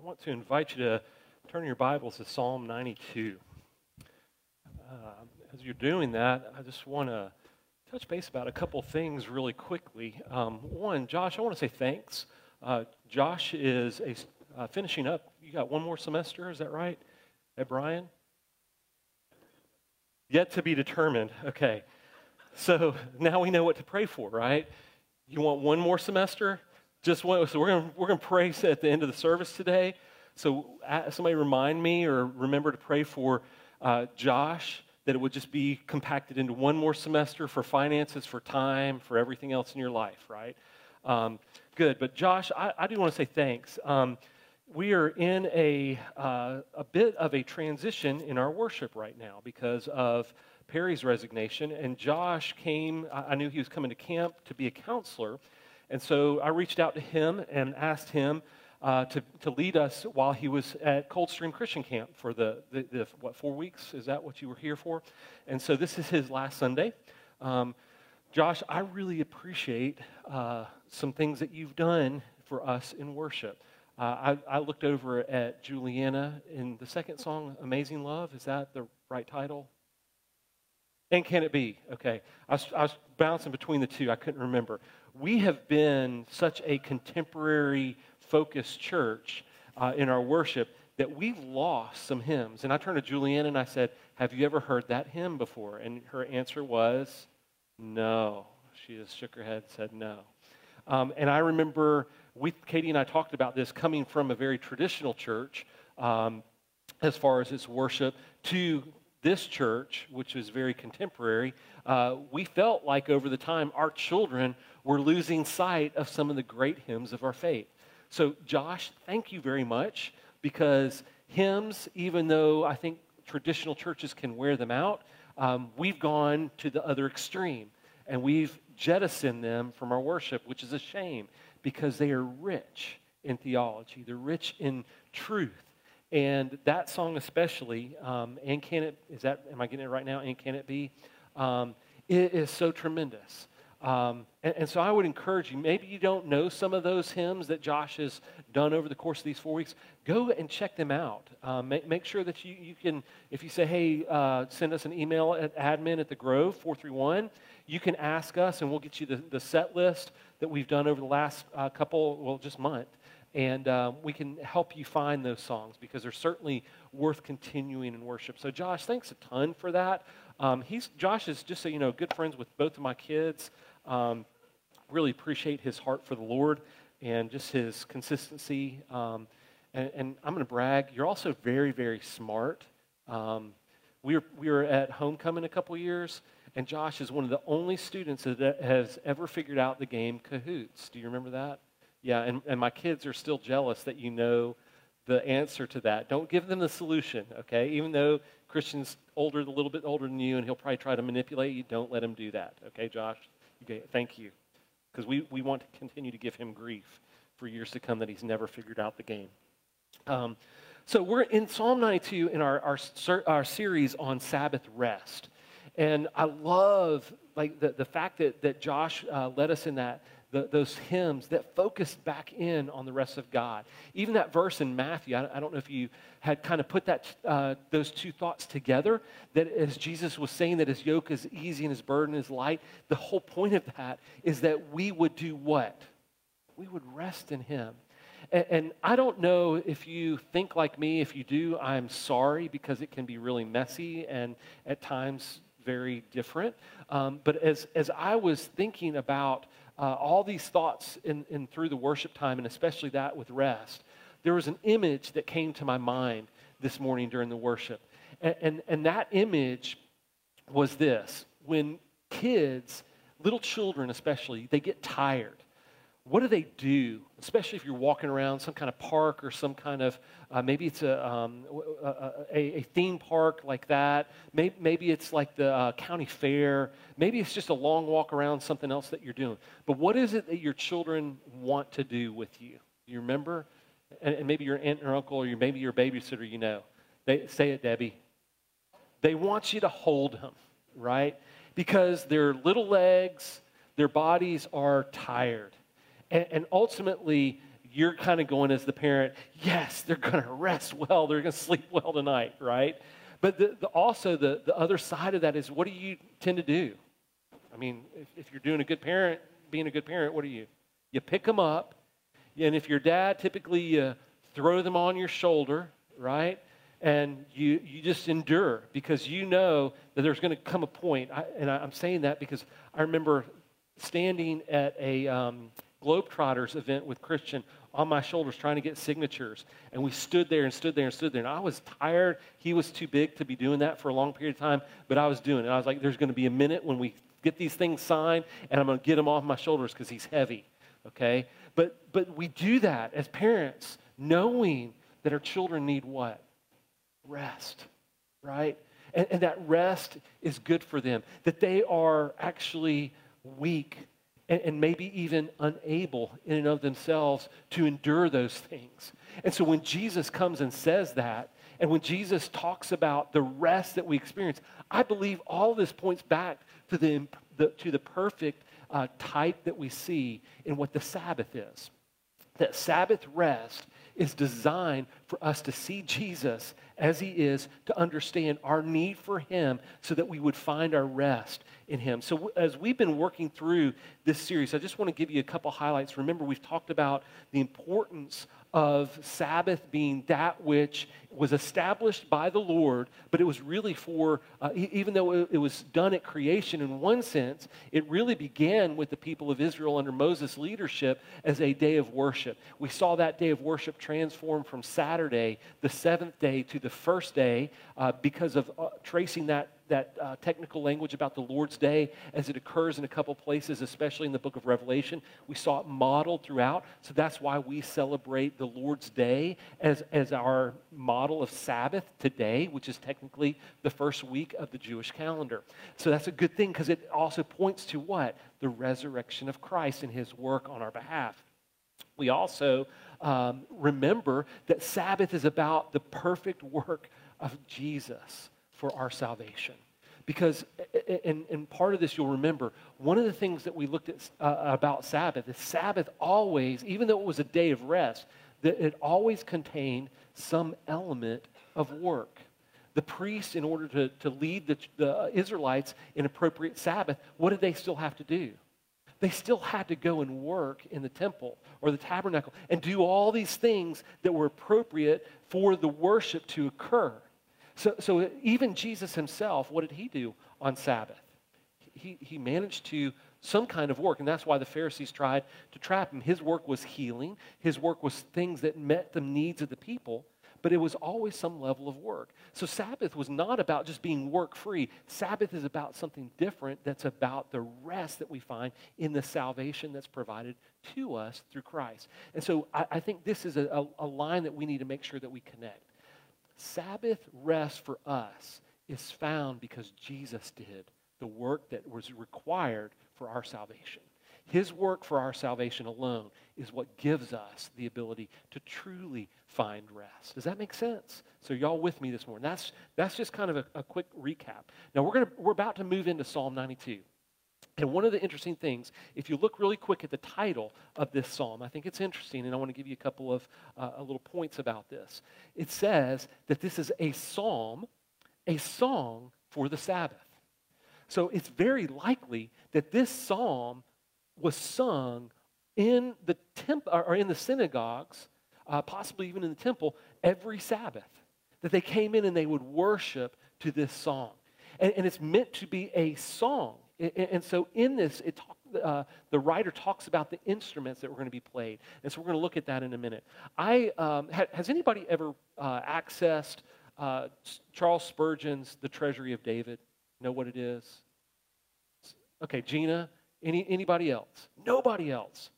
I want to invite you to turn your Bibles to Psalm 92. Uh, as you're doing that, I just want to touch base about a couple things really quickly. Um, one, Josh, I want to say thanks. Uh, Josh is a, uh, finishing up. You got one more semester, is that right? At Bryan? Yet to be determined. Okay. So now we know what to pray for, right? You want one more semester? Just one. So we're going we're gonna pray at the end of the service today. So somebody remind me or remember to pray for uh, Josh that it would just be compacted into one more semester for finances, for time, for everything else in your life, right? Um, good. But Josh, I, I do want to say thanks. Um, we are in a, uh, a bit of a transition in our worship right now because of Perry's resignation. And Josh came, I knew he was coming to camp to be a counselor. And so I reached out to him and asked him uh, to, to lead us while he was at Coldstream Christian Camp for the, the, the, what, four weeks? Is that what you were here for? And so this is his last Sunday. Um, Josh, I really appreciate uh, some things that you've done for us in worship. Uh, I, I, looked over at Juliana in the second song, Amazing Love. Is that the right title? And can it be? Okay. I was, I was bouncing between the two. I couldn't remember. We have been such a contemporary focused church uh, in our worship that we've lost some hymns. And I turned to Juliana and I said, Have you ever heard that hymn before? And her answer was, No. She just shook her head and said, No. Um, and I remember we, Katie and I talked about this coming from a very traditional church um, as far as its worship to this church, which was very contemporary. Uh, we felt like over the time our children were losing sight of some of the great hymns of our faith. So, Josh, thank you very much because hymns, even though I think traditional churches can wear them out, um, we've gone to the other extreme and we've jettisoned them from our worship, which is a shame because they are rich in theology, they're rich in truth. And that song, especially, um, and can it, is that, am I getting it right now? And can it be? Um, it is so tremendous. Um, and, and, so I would encourage you, maybe you don't know some of those hymns that Josh has done over the course of these four weeks. Go and check them out. Um, make, make, sure that you, you can, if you say, hey, uh, send us an email at admin at the Grove 431, you can ask us and we'll get you the, the set list that we've done over the last uh, couple, well, just month. And um, we can help you find those songs because they're certainly worth continuing in worship. So, Josh, thanks a ton for that. Um, he's, Josh is, just so you know, good friends with both of my kids. Um, really appreciate his heart for the Lord and just his consistency. Um, and, and, I'm going to brag. You're also very, very smart. Um, we, were, we were at homecoming a couple years, and Josh is one of the only students that has ever figured out the game Cahoots. Do you remember that? Yeah, and, and my kids are still jealous that you know the answer to that. Don't give them the solution, okay? Even though Christian's older, a little bit older than you, and he'll probably try to manipulate you, don't let him do that, okay, Josh? Okay, thank you. Because we, we want to continue to give him grief for years to come that he's never figured out the game. Um, so we're in Psalm 92 in our, our, our series on Sabbath rest. And I love like the, the fact that, that Josh uh, led us in that, the, those hymns that focused back in on the rest of God. Even that verse in Matthew, I, I don't know if you had kind of put that, uh, those two thoughts together, that as Jesus was saying that his yoke is easy and his burden is light, the whole point of that is that we would do what? We would rest in him. And, and I don't know if you think like me. If you do, I'm sorry because it can be really messy and at times very different. Um, but as, as I was thinking about uh, all these thoughts in, in through the worship time, and especially that with rest, there was an image that came to my mind this morning during the worship. And, and, and that image was this when kids, little children especially, they get tired what do they do, especially if you're walking around some kind of park or some kind of, uh, maybe it's a, um, a, a, theme park like that. Maybe, maybe it's like the uh, county fair. Maybe it's just a long walk around something else that you're doing. But what is it that your children want to do with you? Do you remember? And, and maybe your aunt or uncle or your, maybe your babysitter, you know. They, say it, Debbie. They want you to hold them, right? Because their little legs, their bodies are tired and, and ultimately, you're kind of going as the parent, yes, they're going to rest well, they're going to sleep well tonight, right? But the, the, also, the, the other side of that is what do you tend to do? I mean, if, if you're doing a good parent, being a good parent, what do you? You pick them up, and if your dad, typically you throw them on your shoulder, right? And you, you just endure because you know that there's going to come a point. I, and I, am saying that because I remember standing at a um, Globetrotters event with Christian on my shoulders trying to get signatures. And we stood there and stood there and stood there. And I was tired. He was too big to be doing that for a long period of time, but I was doing it. I was like, there's going to be a minute when we get these things signed, and I'm going to get him off my shoulders because he's heavy. Okay? But, but we do that as parents, knowing that our children need what? Rest, right? And, and that rest is good for them, that they are actually weak and, and maybe even unable in and of themselves to endure those things. And so when Jesus comes and says that, and when Jesus talks about the rest that we experience, I believe all this points back to the, the to the perfect uh, type that we see in what the Sabbath is. That Sabbath rest is designed for us to see Jesus as he is, to understand our need for him so that we would find our rest in him. So, as we've been working through this series, I just want to give you a couple highlights. Remember, we've talked about the importance of Sabbath being that which was established by the Lord, but it was really for, uh, even though it, was done at creation in one sense, it really began with the people of Israel under Moses' leadership as a day of worship. We saw that day of worship transform from Saturday, the seventh day, to the first day uh, because of uh, tracing that that uh, technical language about the Lord's Day as it occurs in a couple places, especially in the book of Revelation. We saw it modeled throughout. So that's why we celebrate the Lord's Day as, as our model of Sabbath today, which is technically the first week of the Jewish calendar. So that's a good thing because it also points to what? The resurrection of Christ and his work on our behalf. We also um, remember that Sabbath is about the perfect work of Jesus for our salvation. Because, and, and part of this you'll remember, one of the things that we looked at uh, about Sabbath is Sabbath always, even though it was a day of rest, that it always contained some element of work. The priests, in order to, to lead the, the Israelites in appropriate Sabbath, what did they still have to do? They still had to go and work in the temple or the tabernacle and do all these things that were appropriate for the worship to occur. So, so even Jesus himself, what did he do on Sabbath? He, he managed to some kind of work, and that's why the Pharisees tried to trap him. His work was healing, his work was things that met the needs of the people, but it was always some level of work. So Sabbath was not about just being work free. Sabbath is about something different that's about the rest that we find in the salvation that's provided to us through Christ. And so I, I think this is a, a, a line that we need to make sure that we connect. Sabbath rest for us is found because Jesus did the work that was required for our salvation. His work for our salvation alone is what gives us the ability to truly find rest. Does that make sense? So y'all with me this morning? That's, that's just kind of a, a quick recap. Now we're, gonna, we're about to move into Psalm 92. And one of the interesting things, if you look really quick at the title of this psalm, I think it's interesting, and I want to give you a couple of uh, little points about this. It says that this is a psalm, a song for the Sabbath. So it's very likely that this psalm was sung in the temp- or in the synagogues, uh, possibly even in the temple, every Sabbath. That they came in and they would worship to this song. And, and it's meant to be a song. And so in this, it talk, uh, the writer talks about the instruments that were going to be played. And so we're going to look at that in a minute. I, um, ha, has anybody ever uh, accessed uh, Charles Spurgeon's The Treasury of David? Know what it is? Okay, Gina? Any, anybody else? Nobody else.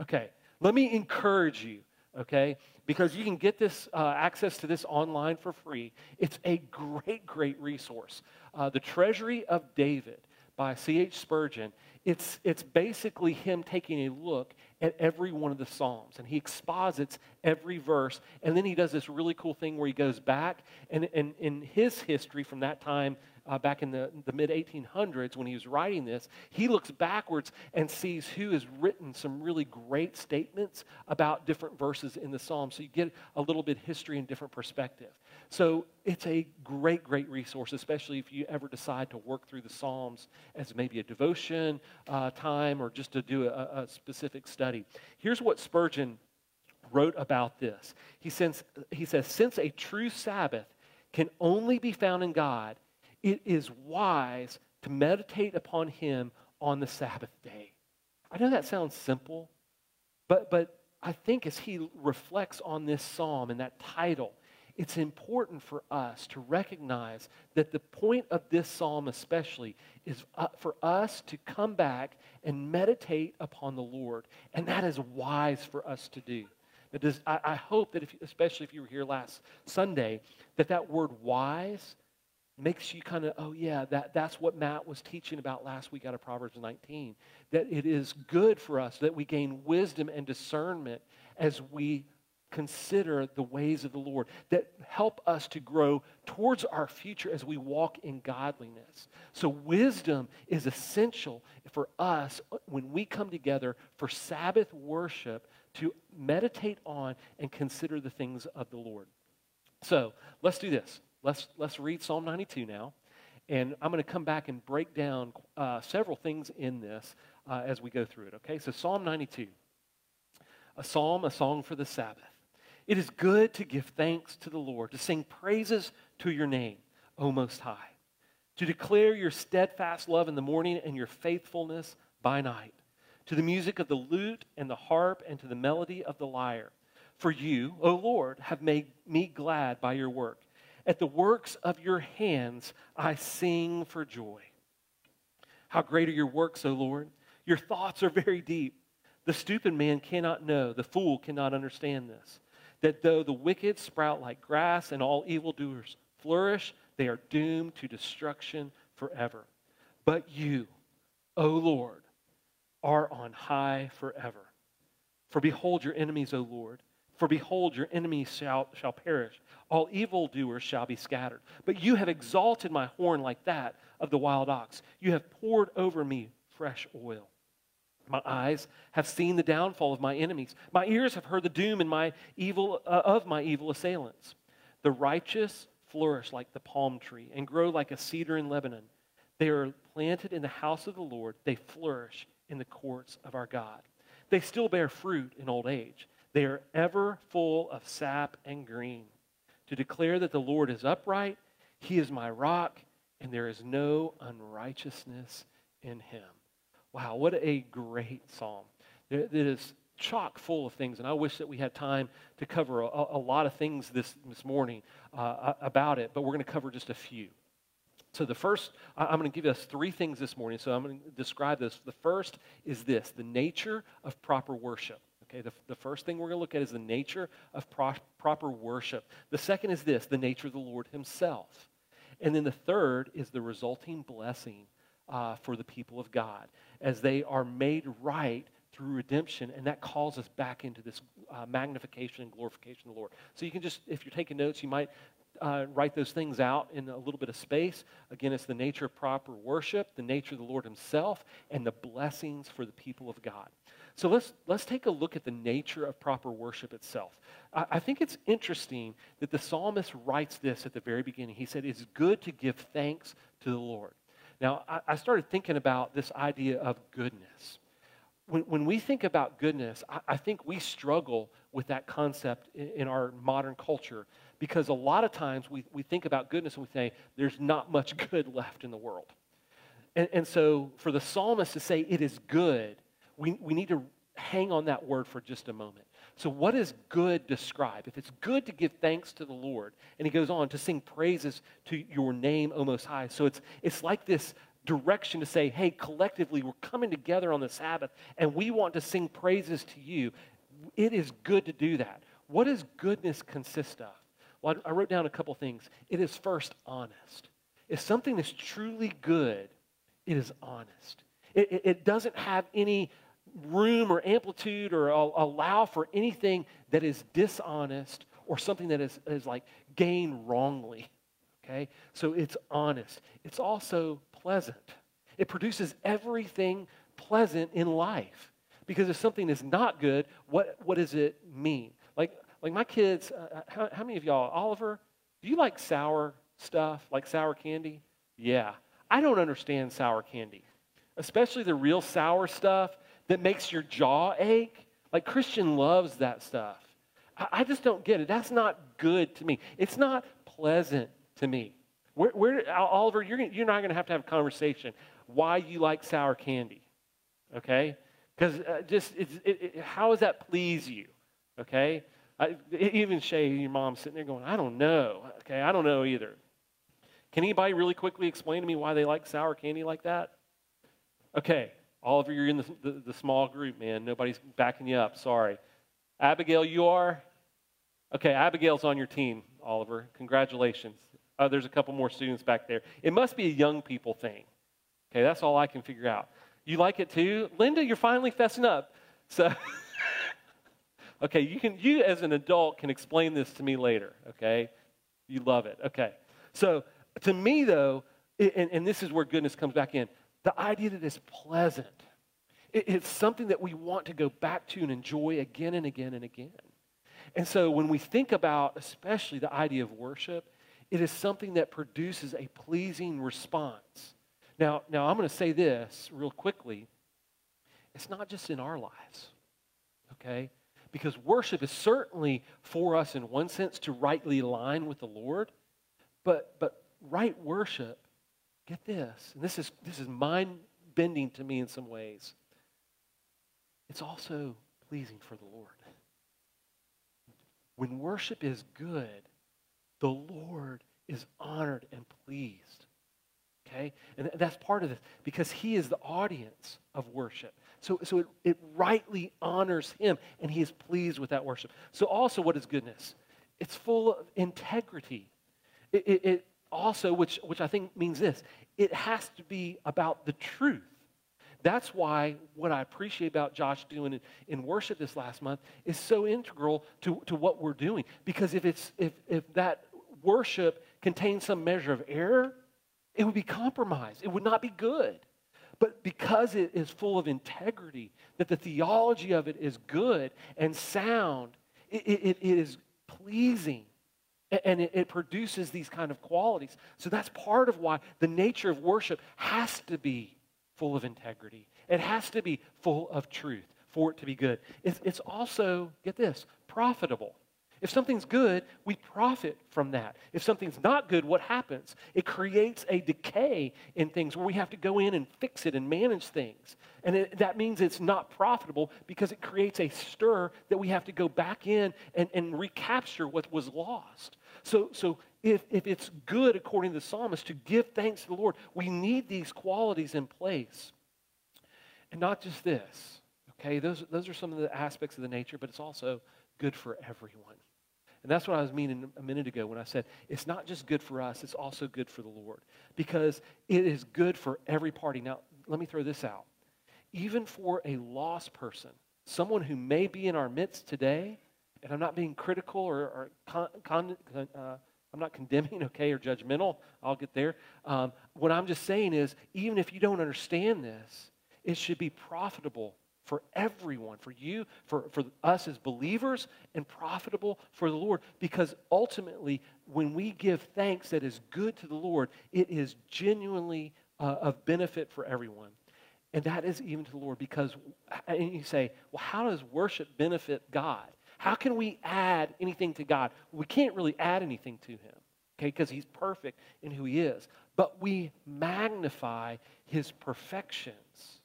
Okay, let me encourage you, okay? Because you can get this uh, access to this online for free. It's a great, great resource. Uh, the Treasury of David by C.H. Spurgeon, it's, it's basically him taking a look at every one of the Psalms. And he exposits every verse. And then he does this really cool thing where he goes back and, and in his history from that time uh, back in the, the mid 1800s when he was writing this, he looks backwards and sees who has written some really great statements about different verses in the Psalm. So you get a little bit history and different perspective. So it's a great, great resource, especially if you ever decide to work through the Psalms as maybe a devotion uh, time or just to do a, a specific study. Here's what Spurgeon wrote about this. He says, he says, Since a true Sabbath can only be found in God, it is wise to meditate upon Him on the Sabbath day. I know that sounds simple, but, but I think as he reflects on this psalm and that title, it's important for us to recognize that the point of this psalm, especially, is uh, for us to come back and meditate upon the Lord. And that is wise for us to do. Does, I, I, hope that, if, especially if you were here last Sunday, that that word wise makes you kind of, oh, yeah, that, that's what Matt was teaching about last week out of Proverbs 19. That it is good for us that we gain wisdom and discernment as we consider the ways of the Lord that help us to grow towards our future as we walk in godliness. So, wisdom is essential for us when we come together for Sabbath worship to meditate on and consider the things of the Lord. So, let's do this. Let's, let's read Psalm 92 now. And I'm going to come back and break down uh, several things in this uh, as we go through it, okay? So, Psalm 92, a psalm, a song for the Sabbath. It is good to give thanks to the Lord, to sing praises to your name, O Most High, to declare your steadfast love in the morning and your faithfulness by night, to the music of the lute and the harp and to the melody of the lyre. For you, O Lord, have made me glad by your work. At the works of your hands I sing for joy. How great are your works, O Lord! Your thoughts are very deep. The stupid man cannot know, the fool cannot understand this that though the wicked sprout like grass and all evildoers flourish, they are doomed to destruction forever. But you, O Lord, are on high forever. For behold your enemies, O Lord. For behold, your enemies shall, shall perish. All evildoers shall be scattered. But you have exalted my horn like that of the wild ox. You have poured over me fresh oil. My eyes have seen the downfall of my enemies. My ears have heard the doom and my evil, uh, of my evil assailants. The righteous flourish like the palm tree and grow like a cedar in Lebanon. They are planted in the house of the Lord. They flourish in the courts of our God. They still bear fruit in old age. They are ever full of sap and green. To declare that the Lord is upright, he is my rock, and there is no unrighteousness in him. Wow, what a great psalm. It is chock full of things, and I wish that we had time to cover a, a lot of things this, this morning uh, about it, but we're going to cover just a few. So, the first, I'm going to give us three things this morning. So, I'm going to describe this. The first is this the nature of proper worship. Okay, the, the first thing we're going to look at is the nature of pro- proper worship. The second is this the nature of the Lord Himself. And then the third is the resulting blessing uh, for the people of God as they are made right through redemption, and that calls us back into this uh, magnification and glorification of the Lord. So you can just, if you're taking notes, you might uh, write those things out in a little bit of space. Again, it's the nature of proper worship, the nature of the Lord Himself, and the blessings for the people of God. So let's, let's take a look at the nature of proper worship itself. I, I think it's interesting that the psalmist writes this at the very beginning. He said, It's good to give thanks to the Lord. Now, I, I started thinking about this idea of goodness. When, when we think about goodness, I, I think we struggle with that concept in, in our modern culture because a lot of times we, we think about goodness and we say, there's not much good left in the world. And, and so for the psalmist to say it is good, we, we need to hang on that word for just a moment. So, what does good describe? If it's good to give thanks to the Lord, and he goes on to sing praises to your name, O Most High. So, it's, it's like this direction to say, hey, collectively, we're coming together on the Sabbath, and we want to sing praises to you. It is good to do that. What does goodness consist of? Well, I wrote down a couple things. It is first honest. If something is truly good, it is honest. It, it, it doesn't have any room or amplitude or allow for anything that is dishonest or something that is, is like gained wrongly. Okay? So it's honest. It's also pleasant. It produces everything pleasant in life. Because if something is not good, what, what does it mean? Like, like my kids, uh, uh, how, how many of y'all, Oliver, do you like sour stuff, like sour candy? Yeah. I don't understand sour candy, especially the real sour stuff that makes your jaw ache. Like Christian loves that stuff. I, I just don't get it. That's not good to me. It's not pleasant to me. Where, where Oliver, you're, you're not going to have to have a conversation why you like sour candy, okay? Because uh, just it, it, how does that please you, okay? I, even Shay, your mom, sitting there going, I don't know, okay? I don't know either. Can anybody really quickly explain to me why they like sour candy like that? Okay, Oliver, you're in the, the, the small group, man. Nobody's backing you up. Sorry. Abigail, you are? Okay, Abigail's on your team, Oliver. Congratulations. Uh, there's a couple more students back there. It must be a young people thing. Okay, that's all I can figure out. You like it too? Linda, you're finally fessing up. So, okay, you can, you as an adult can explain this to me later, okay? You love it. Okay. So, to me, though, and, and this is where goodness comes back in, the idea that it's pleasant. It's something that we want to go back to and enjoy again and again and again. And so when we think about, especially the idea of worship, it is something that produces a pleasing response. Now, now I'm going to say this real quickly. It's not just in our lives, okay? Because worship is certainly for us in one sense to rightly align with the Lord, but, but right worship, get this, and this is, this is mind bending to me in some ways, it's also pleasing for the Lord. When worship is good, the Lord is honored and pleased. Okay? And that's part of this because He is the audience of worship. So, so it, it rightly honors Him and He is pleased with that worship. So, also, what is goodness? It's full of integrity. It, it, it also, which, which I think means this, it has to be about the truth. That's why what I appreciate about Josh doing in, in, worship this last month is so integral to, to what we're doing. Because if, it's, if, if that worship contains some measure of error, it would be compromised. It would not be good. But because it is full of integrity, that the theology of it is good and sound, it, it, it is pleasing and it, produces these kind of qualities. So that's part of why the nature of worship has to be full of integrity. It has to be full of truth for it to be good. It's, it's also, get this, profitable. If something's good, we profit from that. If something's not good, what happens? It creates a decay in things where we have to go in and fix it and manage things. And it, that means it's not profitable because it creates a stir that we have to go back in and, and recapture what was lost. So, so if, if it's good, according to the psalmist, to give thanks to the Lord, we need these qualities in place. And not just this, okay? Those, those are some of the aspects of the nature, but it's also good for everyone. And that's what I was meaning a minute ago when I said it's not just good for us, it's also good for the Lord because it is good for every party. Now, let me throw this out. Even for a lost person, someone who may be in our midst today, and I'm not being critical or, or con, con, uh, I'm not condemning, okay, or judgmental. I'll get there. Um, what I'm just saying is, even if you don't understand this, it should be profitable for everyone, for you, for, for us as believers, and profitable for the Lord. Because ultimately, when we give thanks that is good to the Lord, it is genuinely uh, of benefit for everyone. And that is even to the Lord. Because, and you say, well, how does worship benefit God? How can we add anything to God? We can't really add anything to Him, okay, because He's perfect in who He is. But we magnify His perfections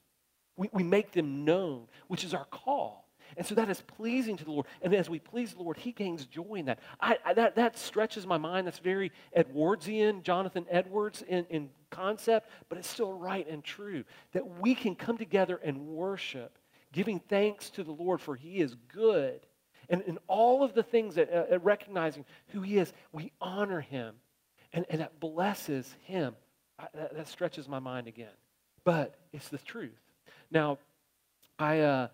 we, we make them known, which is our call. And so that is pleasing to the Lord. And as we please the Lord, He gains joy in that. I, I, that, that stretches my mind. That's very Edwardsian, Jonathan Edwards in, in concept, but it's still right and true that we can come together and worship, giving thanks to the Lord for He is good. And in all of the things that uh, recognizing who He is, we honor Him. And, and that blesses Him. I, that, that stretches my mind again. But it's the truth. Now, I, uh,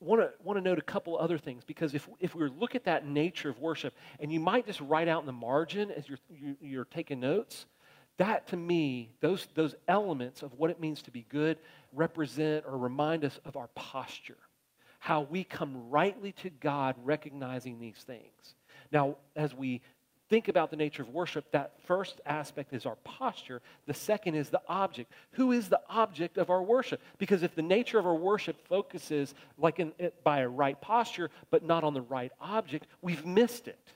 want to want to note a couple other things because if if we look at that nature of worship, and you might just write out in the margin as you're you, are you are taking notes, that to me, those those elements of what it means to be good represent or remind us of our posture, how we come rightly to God, recognizing these things. Now, as we think about the nature of worship, that first aspect is our posture. The second is the object. Who is the object of our worship? Because if the nature of our worship focuses like in, it, by a right posture, but not on the right object, we've missed it.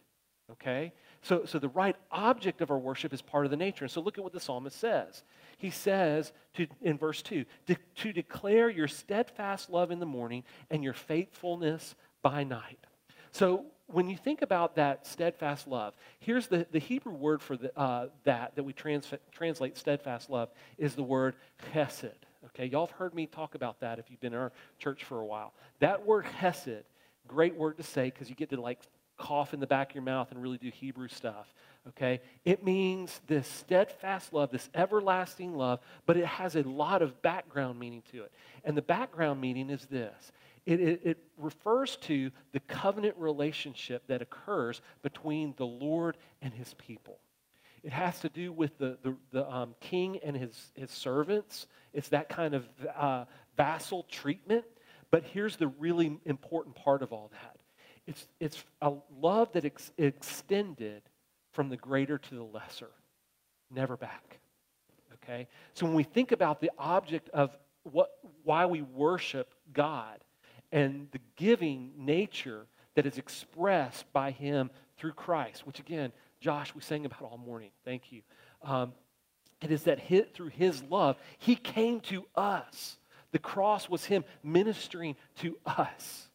Okay? So, so the right object of our worship is part of the nature. And so look at what the psalmist says. He says to, in verse 2 to, to declare your steadfast love in the morning and your faithfulness by night. So when you think about that steadfast love, here's the, the Hebrew word for the, uh, that that we trans, translate steadfast love is the word chesed. Okay, y'all have heard me talk about that if you've been in our church for a while. That word chesed, great word to say because you get to like cough in the back of your mouth and really do Hebrew stuff. Okay, it means this steadfast love, this everlasting love, but it has a lot of background meaning to it. And the background meaning is this it, it, it, refers to the covenant relationship that occurs between the Lord and his people. It has to do with the, the, the um, king and his, his servants. It's that kind of uh, vassal treatment. But here's the really important part of all that it's, it's a love that ex- extended from the greater to the lesser, never back. Okay? So when we think about the object of what, why we worship God, and the giving nature that is expressed by him through Christ, which again, Josh, we sang about all morning. Thank you. Um, it is that through his love, he came to us. The cross was him ministering to us.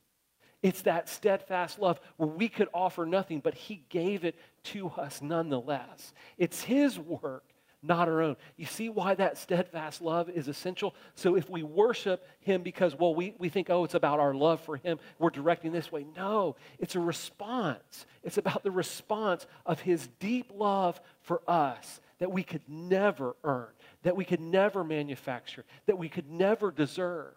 It's that steadfast love where we could offer nothing, but he gave it to us nonetheless. It's his work not our own. You see why that steadfast love is essential? So if we worship Him because, well, we, we think, oh, it's about our love for Him, we're directing this way. No, it's a response. It's about the response of His deep love for us that we could never earn, that we could never manufacture, that we could never deserve.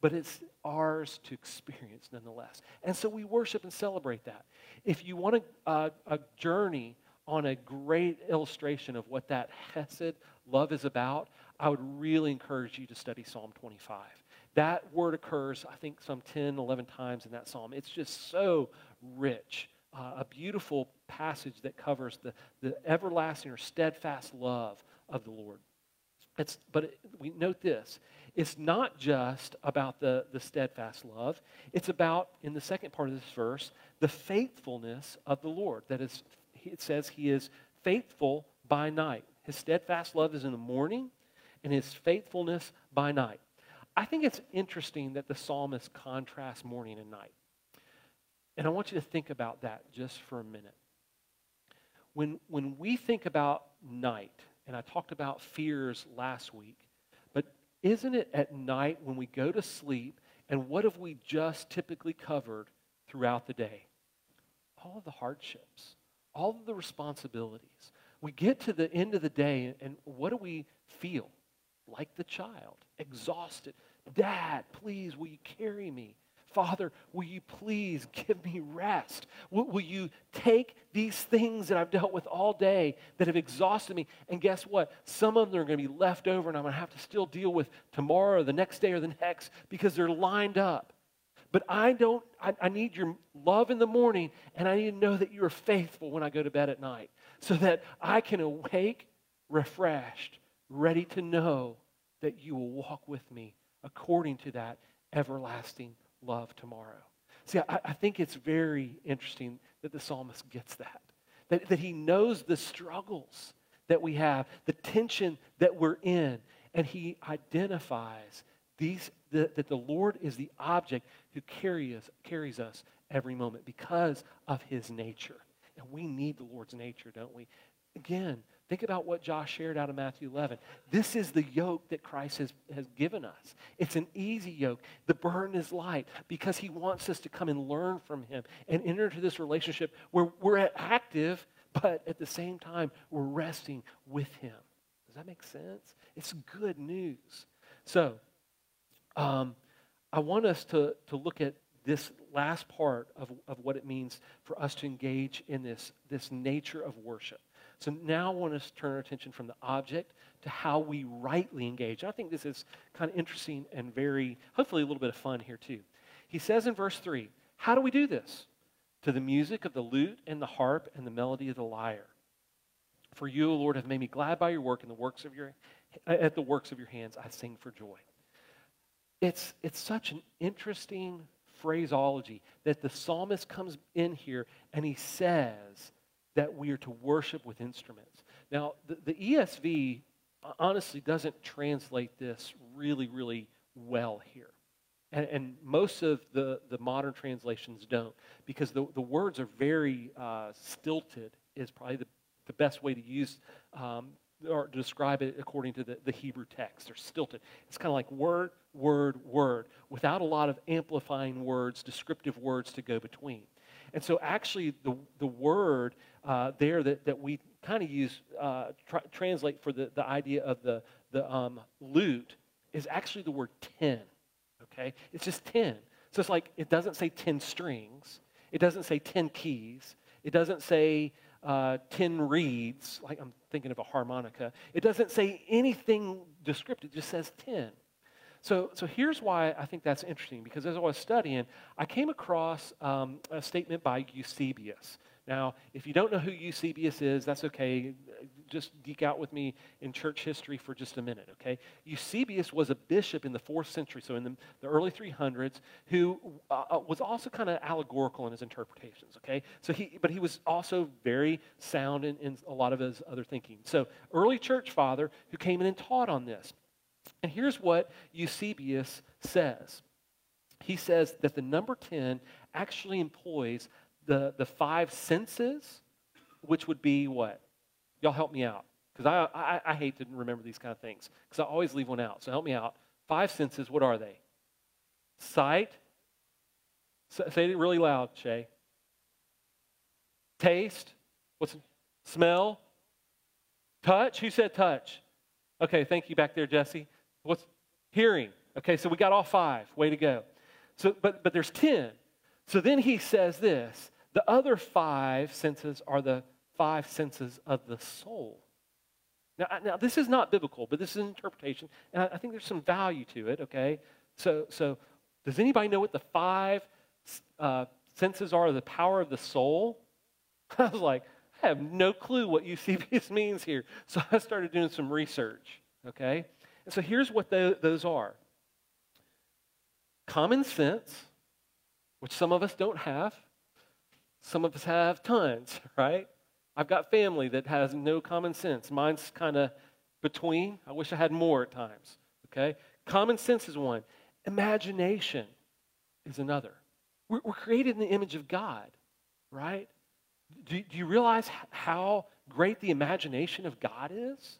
But it's ours to experience nonetheless. And so we worship and celebrate that. If you want a, a, a journey, on a great illustration of what that Hesed love is about, I would really encourage you to study Psalm 25. That word occurs, I think, some 10, 11 times in that psalm. It's just so rich. Uh, a beautiful passage that covers the, the everlasting or steadfast love of the Lord. It's, but it, we note this it's not just about the, the steadfast love, it's about, in the second part of this verse, the faithfulness of the Lord that is it says he is faithful by night. His steadfast love is in the morning, and his faithfulness by night. I think it's interesting that the psalmist contrasts morning and night. And I want you to think about that just for a minute. When, when we think about night, and I talked about fears last week, isn't it at night when we go to sleep, and what have we just typically covered throughout the day? All of the hardships, all of the responsibilities. We get to the end of the day, and what do we feel? Like the child, exhausted. Dad, please, will you carry me? Father, will you please give me rest? Will, will, you take these things that I've dealt with all day that have exhausted me? And guess what? Some of them are going to be left over, and I'm going to have to still deal with tomorrow, or the next day, or the next because they're lined up. But I don't, I, I, need your love in the morning, and I need to know that you are faithful when I go to bed at night so that I can awake refreshed, ready to know that you will walk with me according to that everlasting love tomorrow. See, I, I think it's very interesting that the psalmist gets that, that, that he knows the struggles that we have, the tension that we're in, and he identifies these, the, that the Lord is the object who carry us, carries us every moment because of his nature. And we need the Lord's nature, don't we? Again, think about what Josh shared out of Matthew 11. This is the yoke that Christ has, has given us. It's an easy yoke. The burden is light because he wants us to come and learn from him and enter into this relationship where we're active, but at the same time, we're resting with him. Does that make sense? It's good news. So, um, I want us to, to look at this last part of, of what it means for us to engage in this, this nature of worship. So now I want us to turn our attention from the object to how we rightly engage. I think this is kind of interesting and very, hopefully, a little bit of fun here too. He says in verse 3 How do we do this? To the music of the lute and the harp and the melody of the lyre. For you, O Lord, have made me glad by your work and the works of your eh, at the works of your hands I sing for joy. It's, it's such an interesting phraseology that the psalmist comes in here and he says that we are to worship with instruments. Now, the, the ESV honestly doesn't translate this really, really well here. And, and, most of the, the modern translations don't because the, the words are very uh, stilted, is probably the, the best way to use um, or describe it according to the, the Hebrew text. They're stilted. It's kind of like word, word, word, without a lot of amplifying words, descriptive words to go between. And so, actually, the, the word uh, there that, that we kind of use, uh, tra- translate for the, the idea of the, the um, lute is actually the word 10. Okay? It's just 10. So, it's like it doesn't say 10 strings, it doesn't say 10 keys, it doesn't say uh, 10 reeds, like I'm thinking of a harmonica. It doesn't say anything descriptive, it just says 10. So, so here's why I think that's interesting, because as I was studying, I came across um, a statement by Eusebius. Now, if you don't know who Eusebius is, that's okay. Just geek out with me in church history for just a minute, okay? Eusebius was a bishop in the fourth century, so in the, the early 300s, who uh, uh was also kind of allegorical in his interpretations, okay? So he, but he was also very sound in, in a lot of his other thinking. So, early church father who came in and taught on this. And here's what Eusebius says. He says that the number 10 actually employs the, the five senses, which would be what? Y'all help me out. Because I, I, I hate to remember these kind of things, because I always leave one out. So help me out. Five senses, what are they? Sight. Say it really loud, Shay. Taste. What's smell? Touch. Who said touch? Okay, thank you back there, Jesse. What's hearing? Okay, so we got all five. Way to go. So, but but there's ten. So then he says this the other five senses are the five senses of the soul. Now, now this is not biblical, but this is an interpretation, and I, I think there's some value to it, okay? So, so does anybody know what the five uh, senses are of the power of the soul? I was like, I have no clue what Eusebius means here. So I started doing some research, okay? And so here's what those are common sense, which some of us don't have. Some of us have tons, right? I've got family that has no common sense. Mine's kind of between. I wish I had more at times, okay? Common sense is one, imagination is another. We're, we're created in the image of God, right? Do, do you realize how great the imagination of God is?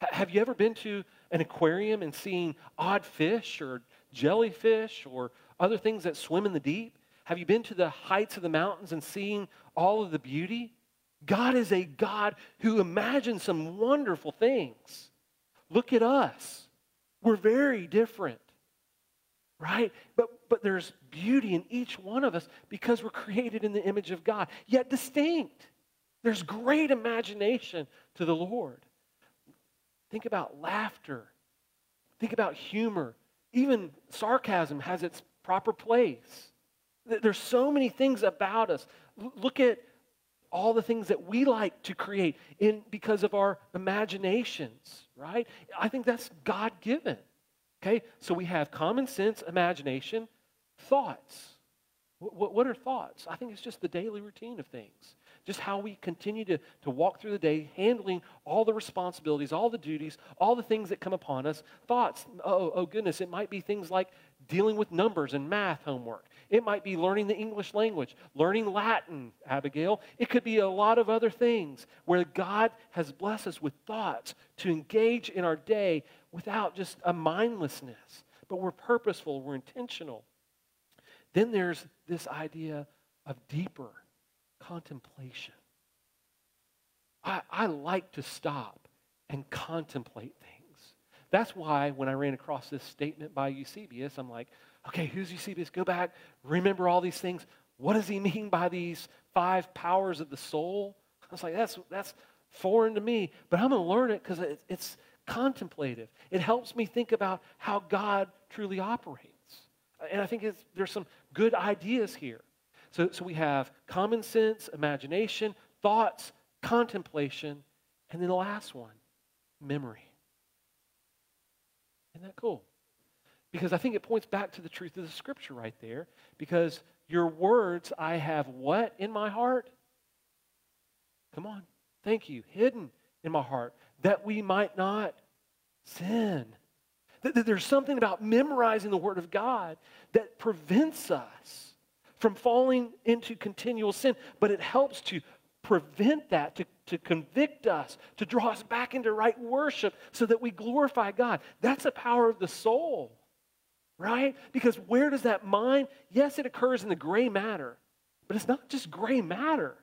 Have you ever been to an aquarium and seeing odd fish or jellyfish or other things that swim in the deep? Have you been to the heights of the mountains and seen all of the beauty? God is a God who imagines some wonderful things. Look at us. We're very different. Right? But but there's beauty in each one of us because we're created in the image of God, yet distinct. There's great imagination to the Lord. Think about laughter. Think about humor. Even sarcasm has its proper place. There's so many things about us. Look at all the things that we like to create in because of our imaginations, right? I think that's God given. Okay? So we have common sense, imagination, thoughts. What what are thoughts? I think it's just the daily routine of things just how we continue to, to walk through the day, handling all the responsibilities, all the duties, all the things that come upon us. Thoughts, oh, oh goodness, it might be things like dealing with numbers and math homework. It might be learning the English language, learning Latin, Abigail. It could be a lot of other things where God has blessed us with thoughts to engage in our day without just a mindlessness, but we're purposeful, we're intentional. Then there's this idea of deeper contemplation. I, I like to stop and contemplate things. That's why when I ran across this statement by Eusebius, I'm like, Okay, who's Eusebius? Go back, remember all these things. What does he mean by these five powers of the soul? I was like, that's, that's foreign to me, but I'm going to learn it because it, it's contemplative. It helps me think about how God truly operates. And I think there's some good ideas here. So, so we have common sense, imagination, thoughts, contemplation, and then the last one, memory. Isn't that cool? Because I think it points back to the truth of the scripture right there. Because your words, I have what in my heart? Come on. Thank you. Hidden in my heart that we might not sin. That that there's something about memorizing the Word of God that prevents us from falling into continual sin, but it helps to prevent that, to, to convict us, to draw us back into right worship so that we glorify God. That's the power of the soul, right? Because where does that mind? Yes, it occurs in the gray matter, but it's not just gray matter.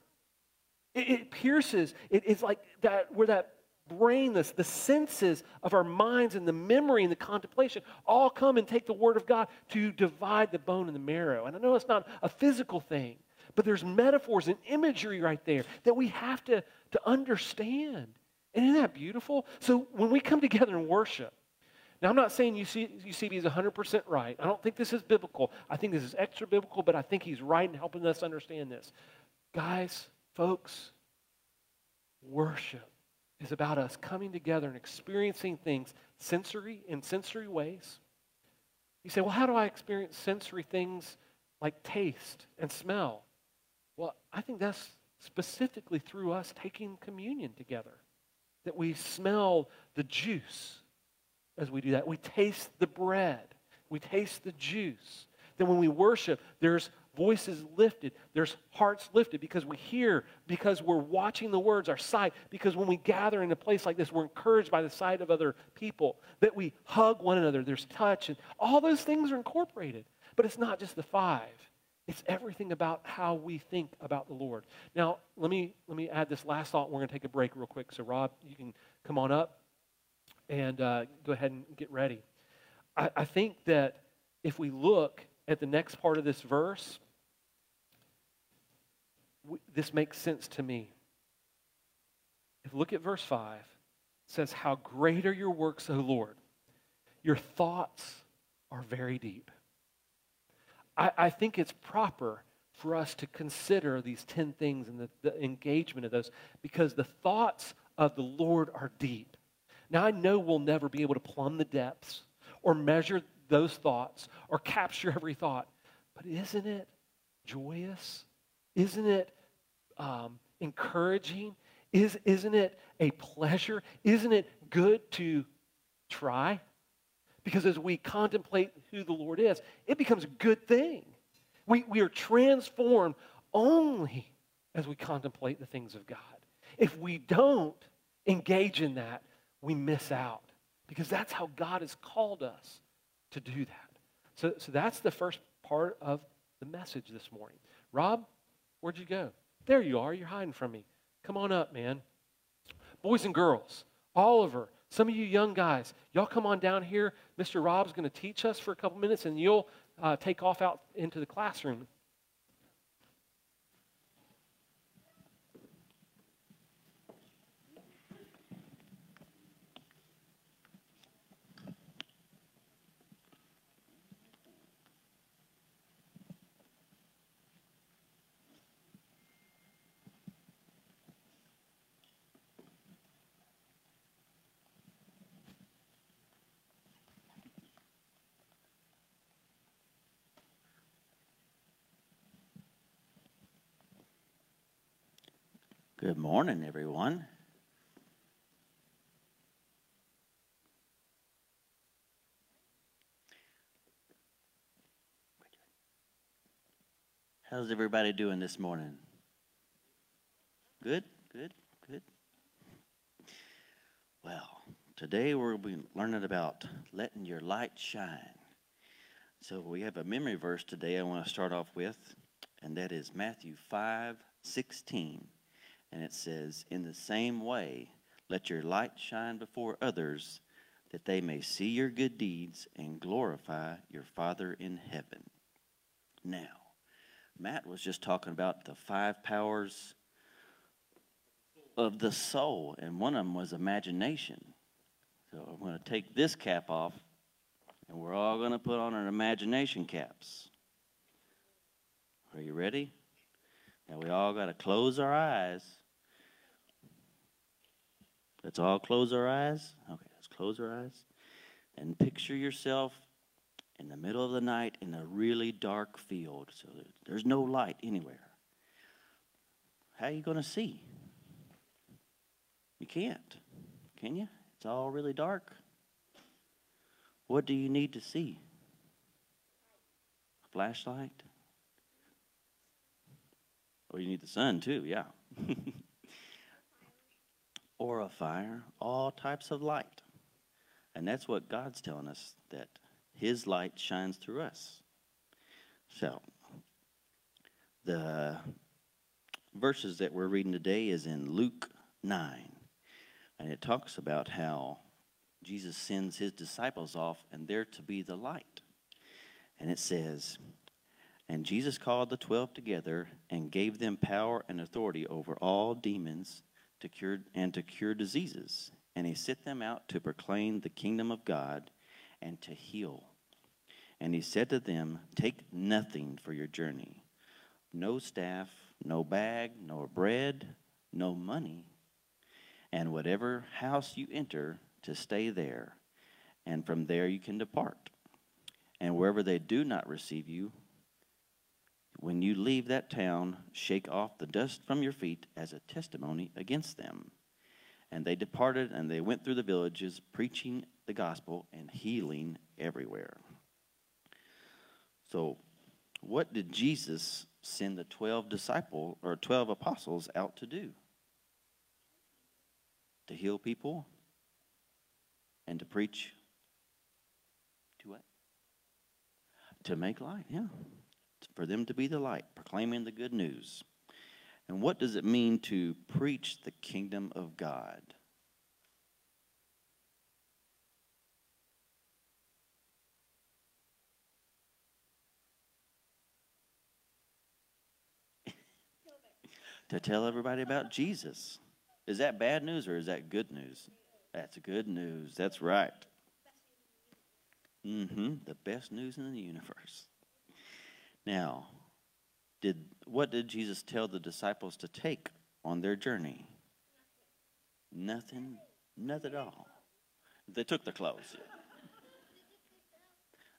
It, it pierces, it, it's like that, where that brain, the, the senses of our minds and the memory and the contemplation all come and take the Word of God to divide the bone and the marrow. And I know it's not a physical thing, but there's metaphors and imagery right there that we have to, to understand. And isn't that beautiful? So when we come together and worship, now I'm not saying Eusebius is 100% right. I don't think this is biblical. I think this is extra biblical, but I think he's right in helping us understand this. Guys, folks, worship is about us coming together and experiencing things sensory in sensory ways. You say, well, how do I experience sensory things like taste and smell? Well, I think that's specifically through us taking communion together. That we smell the juice as we do that. We taste the bread. We taste the juice. Then when we worship, there's voices lifted, there's hearts lifted because we hear, because we're watching the words, our sight, because when we gather in a place like this, we're encouraged by the sight of other people, that we hug one another, there's touch, and all those things are incorporated. But it's not just the five. It's everything about how we think about the Lord. Now, let me let me add this last thought. We're going to take a break real quick. So, Rob, you can come on up and uh, go ahead and get ready. I, I think that if we look at the next part of this verse, this makes sense to me. If look at verse 5, it says, How great are your works, O Lord! Your thoughts are very deep. I, I think it's proper for us to consider these 10 things and the, the engagement of those because the thoughts of the Lord are deep. Now, I know we'll never be able to plumb the depths or measure those thoughts or capture every thought, but isn't it joyous? Isn't it um, encouraging? Is, isn't it a pleasure? Isn't it good to try? Because as we contemplate who the Lord is, it becomes a good thing. We, we are transformed only as we contemplate the things of God. If we don't engage in that, we miss out because that's how God has called us to do that. So, so that's the first part of the message this morning. Rob, where'd you go? There you are. You're hiding from me. Come on up, man. Boys and girls, Oliver, some of you young guys, y'all come on down here. Mr. Rob's going to teach us for a couple minutes, and you'll uh, take off out into the classroom. Good morning, everyone. How's everybody doing this morning? Good, good, good. Well, today we'll be learning about letting your light shine. So we have a memory verse today I want to start off with, and that is Matthew 5 16. And it says, In the same way, let your light shine before others, that they may see your good deeds and glorify your Father in heaven. Now, Matt was just talking about the five powers of the soul, and one of them was imagination. So I'm going to take this cap off, and we're all going to put on our imagination caps. Are you ready? Now we all got to close our eyes. Let's all close our eyes. Okay, let's close our eyes. And picture yourself in the middle of the night in a really dark field. So there's no light anywhere. How are you going to see? You can't, can you? It's all really dark. What do you need to see? A flashlight? Or you need the sun too, yeah. or a fire, all types of light. And that's what God's telling us that His light shines through us. So, the verses that we're reading today is in Luke 9. And it talks about how Jesus sends his disciples off and they're to be the light. And it says, And Jesus called the twelve together and gave them power and authority over all demons to cure and to cure diseases. And he sent them out to proclaim the kingdom of God and to heal. And he said to them, Take nothing for your journey no staff, no bag, no bread, no money and whatever house you enter, to stay there, and from there you can depart. And wherever they do not receive you, when you leave that town, shake off the dust from your feet as a testimony against them. And they departed, and they went through the villages, preaching the gospel and healing everywhere. So, what did Jesus send the 12 disciples or 12 apostles out to do? to heal people and to preach to what? To make light, yeah. For them to be the light, proclaiming the good news. And what does it mean to preach the kingdom of God? to tell everybody about Jesus. Is that bad news or is that good news? That's good news. That's right. Mm-hmm. The best news in the universe. Now, did what did Jesus tell the disciples to take on their journey? Nothing. Nothing at all. They took their clothes.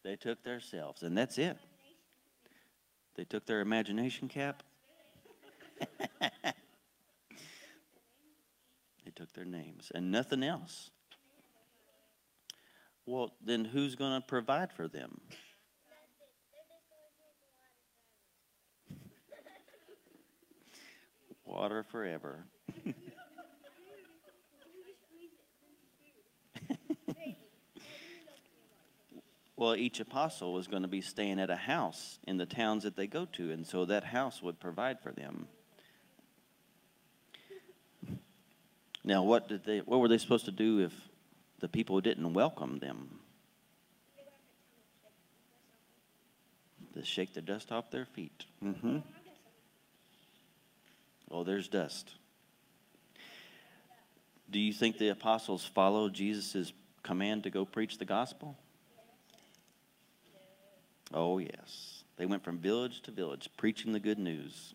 They took themselves, and that's it. They took their imagination cap. They took their names and nothing else. Well, then who's going to provide for them? Water forever. well, each apostle was going to be staying at a house in the towns that they go to, and so that house would provide for them. Now, what did they? What were they supposed to do if the people didn't welcome them? To shake the dust off their feet. Mm-hmm. Oh, there's dust. Do you think the apostles followed Jesus' command to go preach the gospel? Oh, yes. They went from village to village preaching the good news.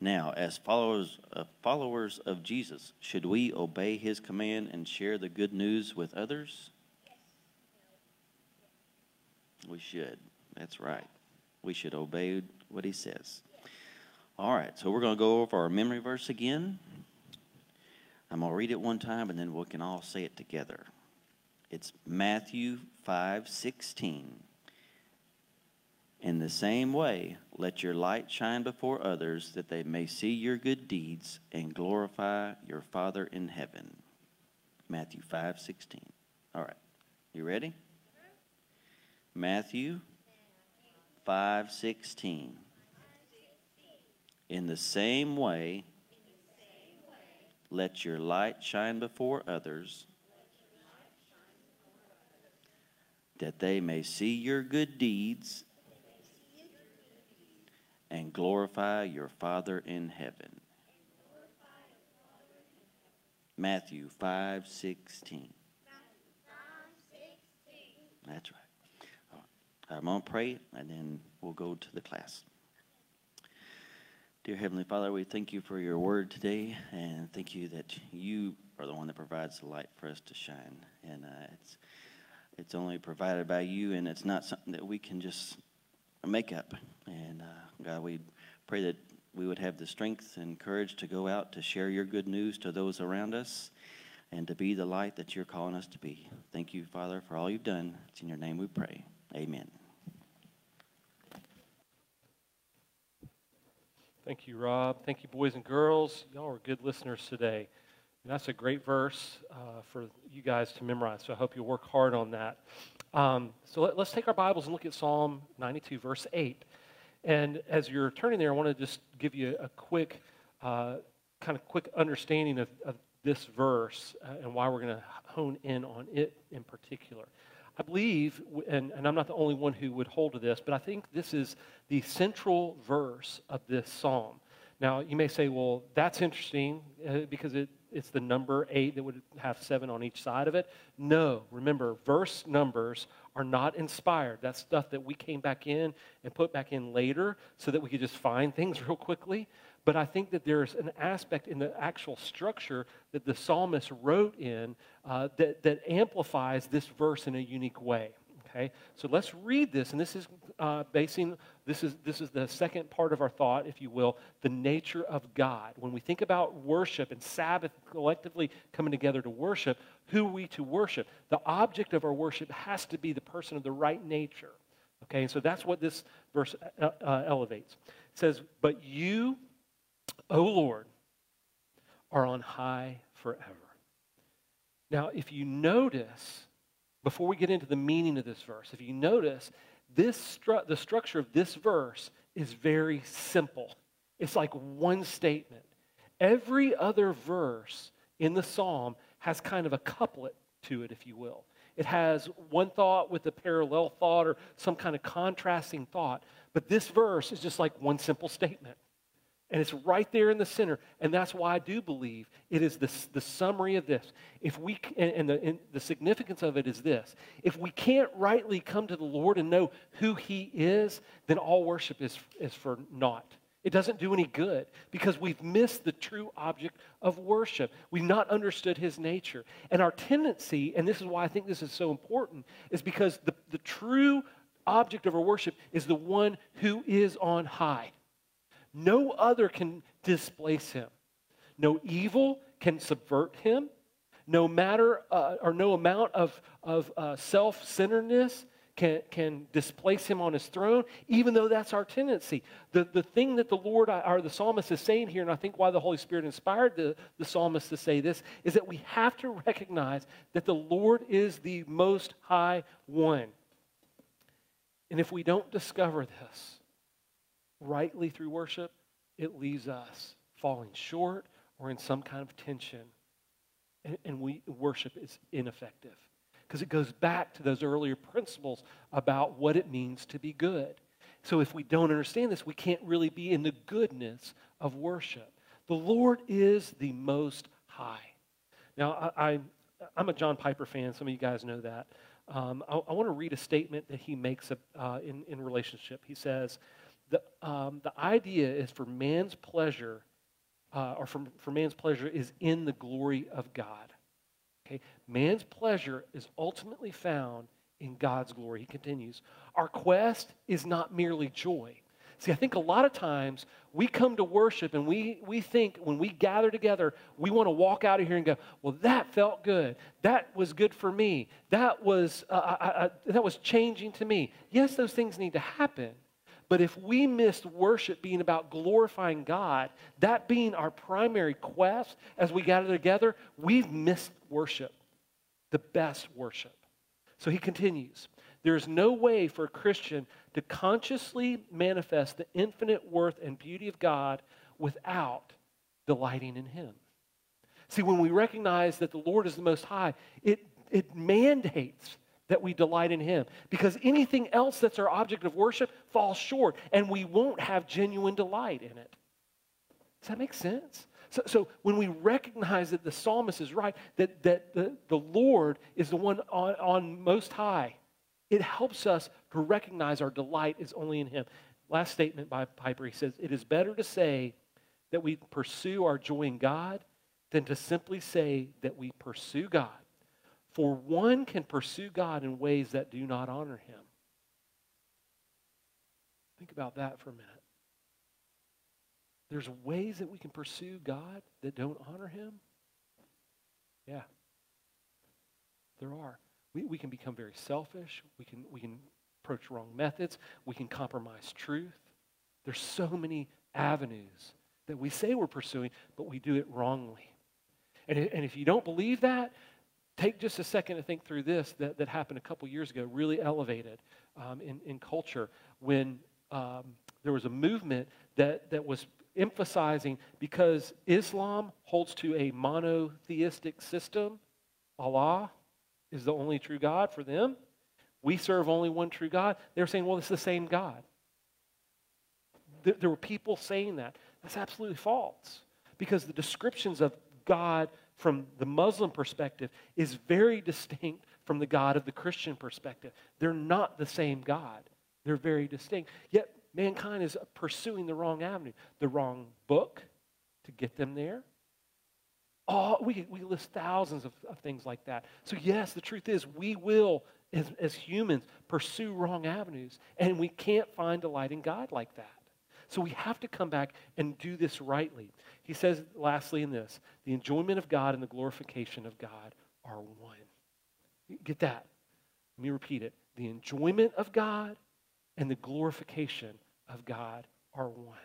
Now, as followers of, followers of Jesus, should we obey his command and share the good news with others? We should. That's right. We should obey what he says. All right, so we're going to go over our memory verse again. I'm going to read it one time and then we can all say it together. It's Matthew 5 16. In the same way, let your light shine before others that they may see your good deeds and glorify your Father in heaven. Matthew 5 16. All right. You ready? Matthew 5 16. In the same way, let your light shine before others that they may see your good deeds and glorify your Father in heaven. Matthew 5 16. That's right. I'm going to pray and then we'll go to the class. Dear Heavenly Father, we thank you for your word today and thank you that you are the one that provides the light for us to shine. And uh, it's, it's only provided by you and it's not something that we can just make up. And uh, God, we pray that we would have the strength and courage to go out to share your good news to those around us and to be the light that you're calling us to be. Thank you, Father, for all you've done. It's in your name we pray. Amen. Thank you, Rob. Thank you, boys and girls. Y'all are good listeners today. And that's a great verse uh, for you guys to memorize, so I hope you'll work hard on that. Um, so let, us take our Bibles and look at Psalm 92, verse 8. And as you're turning there, I want to just give you a quick, uh, kind of quick understanding of, of this verse uh, and why we're going to hone in on it in particular. I believe, and, and, I'm not the only one who would hold to this, but I think this is the central verse of this psalm. Now, you may say, well, that's interesting uh, because it, it's the number eight that would have seven on each side of it. No, remember, verse numbers are not inspired. That's stuff that we came back in and put back in later so that we could just find things real quickly. But I think that there's an aspect in the actual structure that the psalmist wrote in uh, that, that amplifies this verse in a unique way. Okay, so let's read this, and this is uh, basing this is this is the second part of our thought, if you will, the nature of God. When we think about worship and Sabbath collectively coming together to worship, who are we to worship? The object of our worship has to be the person of the right nature. Okay, and so that's what this verse uh, uh, elevates. It says, "But you, O Lord, are on high forever." Now, if you notice before we get into the meaning of this verse, if you notice, this stru- the structure of this verse is very simple. It's like one statement. Every other verse in the psalm has kind of a couplet to it, if you will. It has one thought with a parallel thought or some kind of contrasting thought. But this verse is just like one simple statement. And it's right there in the center. And that's why I do believe it is the, the summary of this. If we, and, and, the, and the significance of it is this if we can't rightly come to the Lord and know who He is, then all worship is, is for naught. It doesn't do any good because we've missed the true object of worship. We've not understood his nature. And our tendency, and this is why I think this is so important, is because the, the true object of our worship is the one who is on high. No other can displace him. No evil can subvert him. No matter uh, or no amount of, of uh, self centeredness can, can displace him on his throne, even though that's our tendency. The, the thing that the Lord uh, or the psalmist is saying here, and I think why the Holy Spirit inspired the, the psalmist to say this, is that we have to recognize that the Lord is the most high one. And if we don't discover this, rightly through worship, it leaves us falling short or in some kind of tension. And, and we worship is ineffective. Because it goes back to those earlier principles about what it means to be good. So if we don't understand this, we can't really be in the goodness of worship. The Lord is the most high. Now, I, am a John Piper fan. Some of you guys know that. Um, I, I want to read a statement that he makes uh, in, in relationship. He says, the, um, the idea is for man's pleasure, uh, or for, for man's pleasure is in the glory of God. Okay? Man's pleasure is ultimately found in God's glory. He continues, Our quest is not merely joy. See, I think a lot of times we come to worship and we, we think when we gather together, we want to walk out of here and go, well, that felt good. That was good for me. That was, uh, I, I, that was changing to me. Yes, those things need to happen. But if we missed worship being about glorifying God, that being our primary quest as we gather together, we've missed worship, the best worship. So he continues There is no way for a Christian to consciously manifest the infinite worth and beauty of God without delighting in him. See, when we recognize that the Lord is the Most High, it, it mandates that we delight in Him. Because anything else that's our object of worship falls short, and we won't have genuine delight in it. Does that make sense? So, so when we recognize that the psalmist is right, that, that the, the Lord is the one on, on most high, it helps us to recognize our delight is only in Him. Last statement by Piper he says, It is better to say that we pursue our joy in God than to simply say that we pursue God. For one can pursue God in ways that do not honor him. Think about that for a minute. There's ways that we can pursue God that don't honor him? Yeah. There are. We, we can become very selfish. We can, we can approach wrong methods. We can compromise truth. There's so many avenues that we say we're pursuing, but we do it wrongly. And, and if you don't believe that, take just a second to think through this that, that happened a couple years ago, really elevated um, in, in culture, when um, there was a movement that, that was emphasizing because Islam holds to a monotheistic system, Allah is the only true God for them. We serve only one true God. They're saying, well, it's the same God. There, there were people saying that. That's absolutely false because the descriptions of God from the Muslim perspective is very distinct from the God of the Christian perspective. They're not the same God, they're very distinct. Yet mankind is pursuing the wrong avenue, the wrong book to get them there. Oh, we, we list thousands of, of things like that. So, yes, the truth is, we will, as, as humans, pursue wrong avenues, and we can't find delight in God like that. So we have to come back and do this rightly. He says, lastly, in this the enjoyment of God and the glorification of God are one. Get that? Let me repeat it. The enjoyment of God and the glorification of God are one.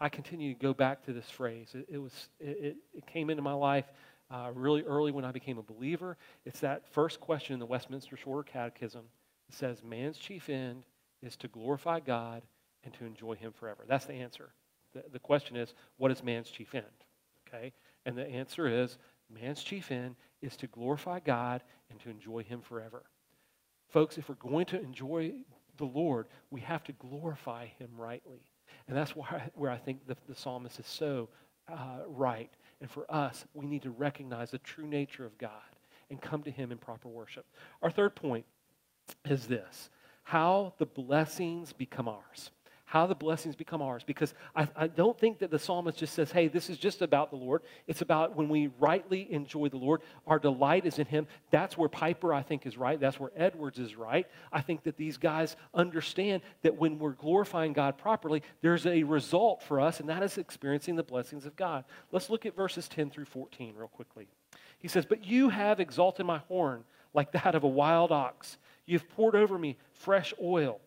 I continue to go back to this phrase. It, it was, it, it, came into my life uh, really early when I became a believer. It's that first question in the Westminster Shorter Catechism. It says, Man's chief end is to glorify God and to enjoy him forever. That's the answer. The, the question is, what is man's chief end? Okay? And the answer is, man's chief end is to glorify God and to enjoy him forever. Folks, if we're going to enjoy the Lord, we have to glorify him rightly. And that's why, where I think the, the psalmist is so uh, right. And for us, we need to recognize the true nature of God and come to him in proper worship. Our third point is this how the blessings become ours how the blessings become ours. Because I, I, don't think that the psalmist just says, hey, this is just about the Lord. It's about when we rightly enjoy the Lord, our delight is in Him. That's where Piper, I think, is right. That's where Edwards is right. I think that these guys understand that when we're glorifying God properly, there's a result for us, and that is experiencing the blessings of God. Let's look at verses 10 through 14 real quickly. He says, But you have exalted my horn like that of a wild ox. You've poured over me fresh oil.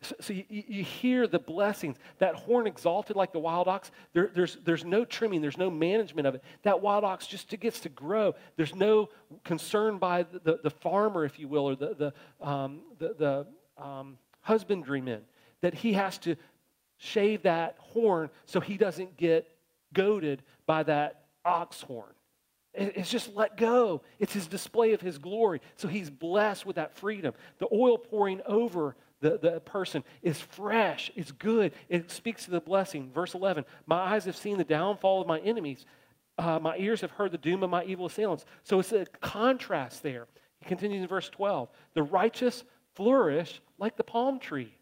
So, so you, you, hear the blessings. That horn exalted like the wild ox, there, there's, there's no trimming, there's no management of it. That wild ox just gets to grow. There's no concern by the, the, the farmer, if you will, or the, the, um, the, the um, that he has to shave that horn so he doesn't get goaded by that ox horn. It's just let go. It's his display of his glory. So he's blessed with that freedom. The oil pouring over the, the person is fresh, it's good. It speaks to the blessing. Verse 11 My eyes have seen the downfall of my enemies, uh, my ears have heard the doom of my evil assailants. So it's a contrast there. He continues in verse 12 The righteous flourish like the palm tree.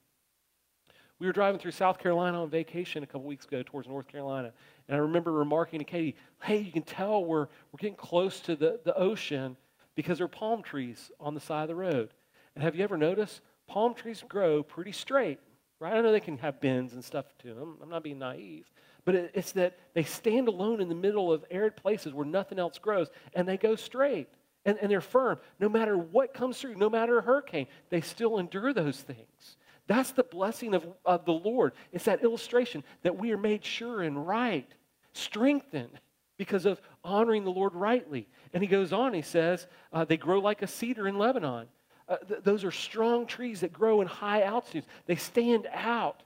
We were driving through South Carolina on vacation a couple weeks ago towards North Carolina. And I remember remarking to Katie, hey, you can tell we're, we're getting close to the, the ocean because there are palm trees on the side of the road. And have you ever noticed palm trees grow pretty straight, right? I know they can have bends and stuff to them. I'm not being naive. But it's that they stand alone in the middle of arid places where nothing else grows, and they go straight. And, and they're firm. No matter what comes through, no matter a hurricane, they still endure those things. That's the blessing of, of the Lord. It's that illustration that we are made sure and right, strengthened because of honoring the Lord rightly. And he goes on, he says, uh, they grow like a cedar in Lebanon. Uh, th- those are strong trees that grow in high altitudes, they stand out.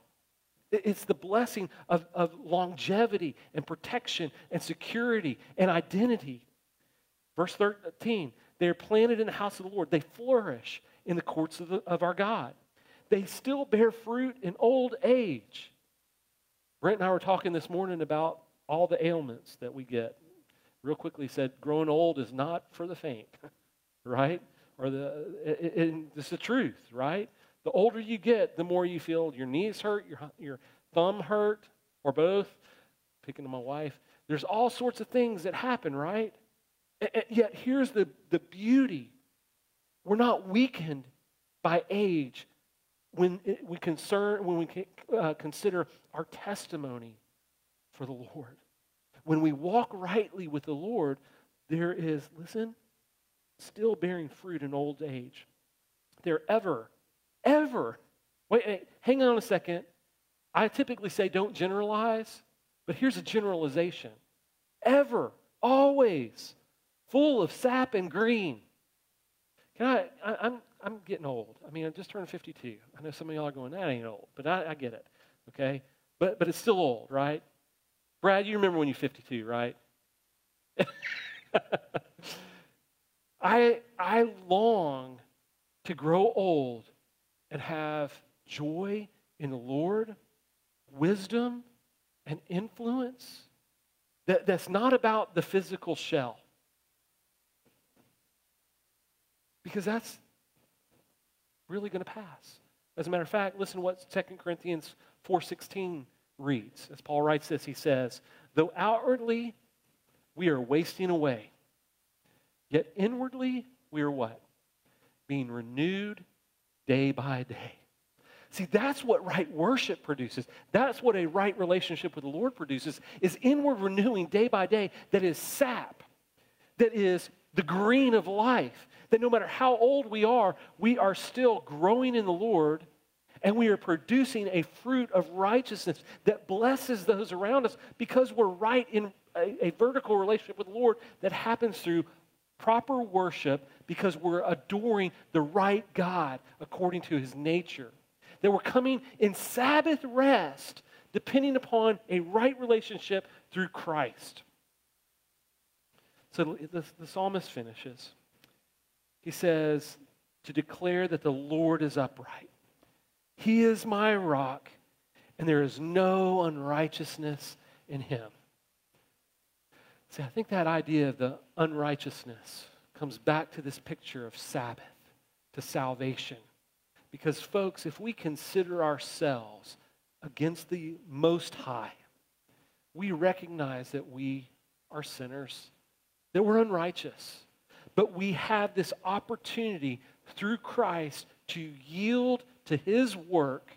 It's the blessing of, of longevity and protection and security and identity. Verse 13 They are planted in the house of the Lord. They flourish in the courts of, the, of our God. They still bear fruit in old age. Brent and I were talking this morning about all the ailments that we get. Real quickly said, growing old is not for the faint, right? Or the, and this is the truth, right? The older you get, the more you feel your knees hurt, your, your thumb hurt, or both. Picking on my wife. There's all sorts of things that happen, right? And yet, here's the, the beauty we're not weakened by age when we concern when we uh, consider our testimony for the Lord. When we walk rightly with the Lord, there is, listen, still bearing fruit in old age. They're ever, ever, wait, wait, hang on a second. I typically say don't generalize, but here's a generalization. Ever, always, full of sap and green. Can I, I I'm, I'm getting old. I mean, I just turned 52. I know some of y'all are going, that ain't old, but I, I get it, okay? But, but it's still old, right? Brad, you remember when you're 52, right? I, I long to grow old and have joy in the Lord, wisdom, and influence that, that's not about the physical shell. Because that's really going to pass. As a matter of fact, listen to what 2 Corinthians 4.16 reads. As Paul writes this, he says, Though outwardly we are wasting away, yet inwardly we are what? Being renewed day by day. See, that's what right worship produces. That's what a right relationship with the Lord produces is inward renewing day by day that is sap, that is the green of life, that no matter how old we are, we are still growing in the Lord and we are producing a fruit of righteousness that blesses those around us because we're right in a, a vertical relationship with the Lord that happens through proper worship because we're adoring the right God according to his nature. That we're coming in Sabbath rest depending upon a right relationship through Christ. So the, the psalmist finishes. He says, to declare that the Lord is upright. He is my rock, and there is no unrighteousness in him. See, I think that idea of the unrighteousness comes back to this picture of Sabbath, to salvation. Because, folks, if we consider ourselves against the Most High, we recognize that we are sinners, that we're unrighteous. But we have this opportunity through Christ to yield to his work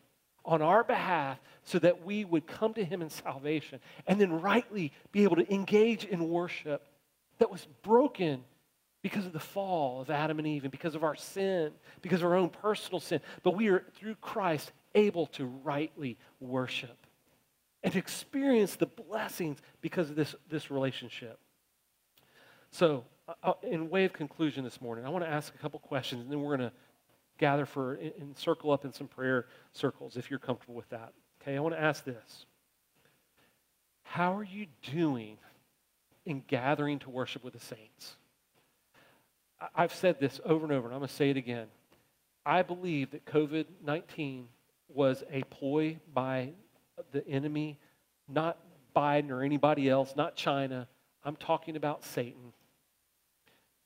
on our behalf so that we would come to him in salvation and then rightly be able to engage in worship that was broken because of the fall of Adam and Eve and because of our sin, because of our own personal sin. But we are, through Christ, able to rightly worship and experience the blessings because of this, this relationship. So, uh, in way of conclusion this morning, I want to ask a couple questions, and then we're going to gather for and circle up in some prayer circles if you're comfortable with that. Okay, I want to ask this. How are you doing in gathering to worship with the saints? I've said this over and over, and I'm going to say it again. I believe that COVID 19 was a ploy by the enemy, not Biden or anybody else, not China. I'm talking about Satan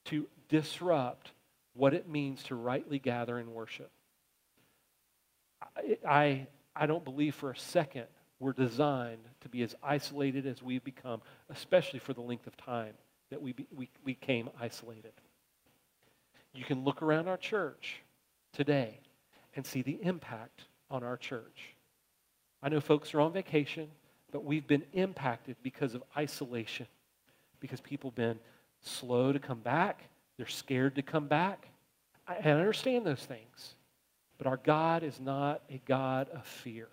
to disrupt what it means to rightly gather and worship. I, I, I don't believe for a second we're designed to be as isolated as we've become, especially for the length of time that we, be, we, we came isolated. You can look around our church today and see the impact on our church. I know folks are on vacation, but we've been impacted because of isolation, because people have been slow to come back. They're scared to come back. I, I understand those things. But our God is not a God of fear.